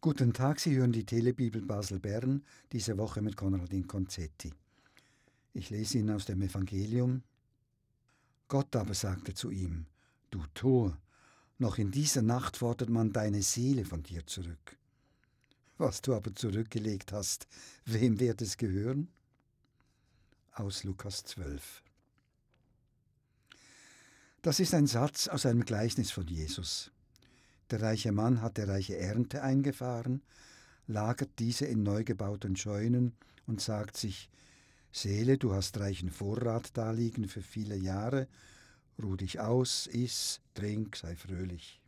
Guten Tag, Sie hören die Telebibel Basel-Bern, diese Woche mit Konradin Concetti. Ich lese Ihnen aus dem Evangelium. Gott aber sagte zu ihm, Du Tor, noch in dieser Nacht fordert man deine Seele von dir zurück. Was du aber zurückgelegt hast, wem wird es gehören? Aus Lukas 12. Das ist ein Satz aus einem Gleichnis von Jesus. Der reiche Mann hatte reiche Ernte eingefahren, lagert diese in neu gebauten Scheunen und sagt sich, Seele, du hast reichen Vorrat daliegen für viele Jahre, ruh dich aus, iss, trink, sei fröhlich.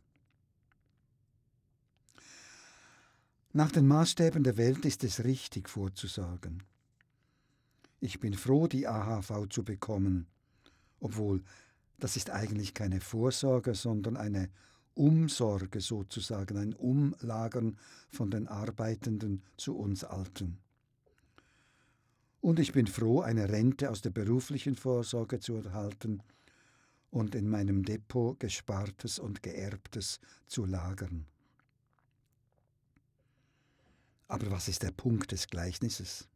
Nach den Maßstäben der Welt ist es richtig vorzusagen. Ich bin froh, die AHV zu bekommen, obwohl das ist eigentlich keine Vorsorge, sondern eine Umsorge sozusagen, ein Umlagern von den Arbeitenden zu uns Alten. Und ich bin froh, eine Rente aus der beruflichen Vorsorge zu erhalten und in meinem Depot Gespartes und Geerbtes zu lagern. Aber was ist der Punkt des Gleichnisses?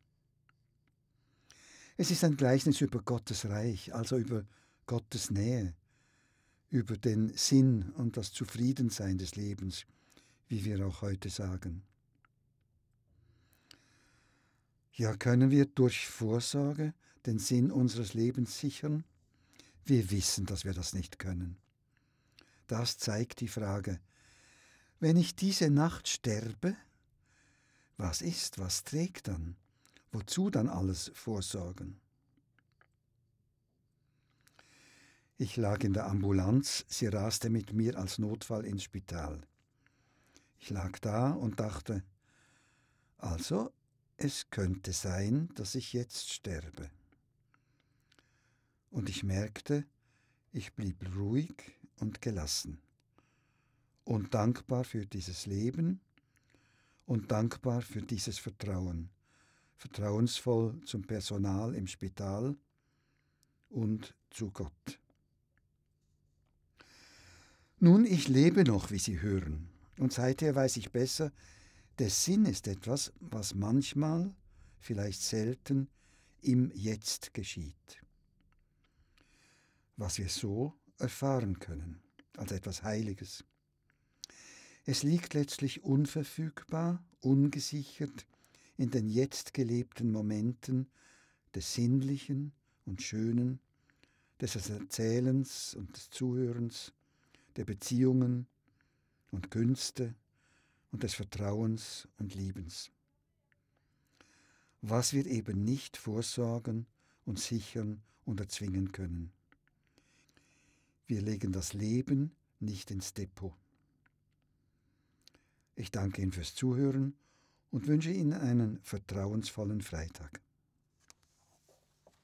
Es ist ein Gleichnis über Gottes Reich, also über Gottes Nähe, über den Sinn und das Zufriedensein des Lebens, wie wir auch heute sagen. Ja, können wir durch Vorsorge den Sinn unseres Lebens sichern? Wir wissen, dass wir das nicht können. Das zeigt die Frage, wenn ich diese Nacht sterbe, was ist, was trägt dann? Wozu dann alles vorsorgen? Ich lag in der Ambulanz, sie raste mit mir als Notfall ins Spital. Ich lag da und dachte, also, es könnte sein, dass ich jetzt sterbe. Und ich merkte, ich blieb ruhig und gelassen und dankbar für dieses Leben und dankbar für dieses Vertrauen, vertrauensvoll zum Personal im Spital und zu Gott. Nun, ich lebe noch, wie Sie hören, und seither weiß ich besser, der Sinn ist etwas, was manchmal, vielleicht selten, im Jetzt geschieht. Was wir so erfahren können, als etwas Heiliges. Es liegt letztlich unverfügbar, ungesichert in den jetzt gelebten Momenten des Sinnlichen und Schönen, des Erzählens und des Zuhörens, der Beziehungen und Künste und des Vertrauens und Liebens. Was wir eben nicht vorsorgen und sichern und erzwingen können. Wir legen das Leben nicht ins Depot. Ich danke Ihnen fürs Zuhören und wünsche Ihnen einen vertrauensvollen Freitag.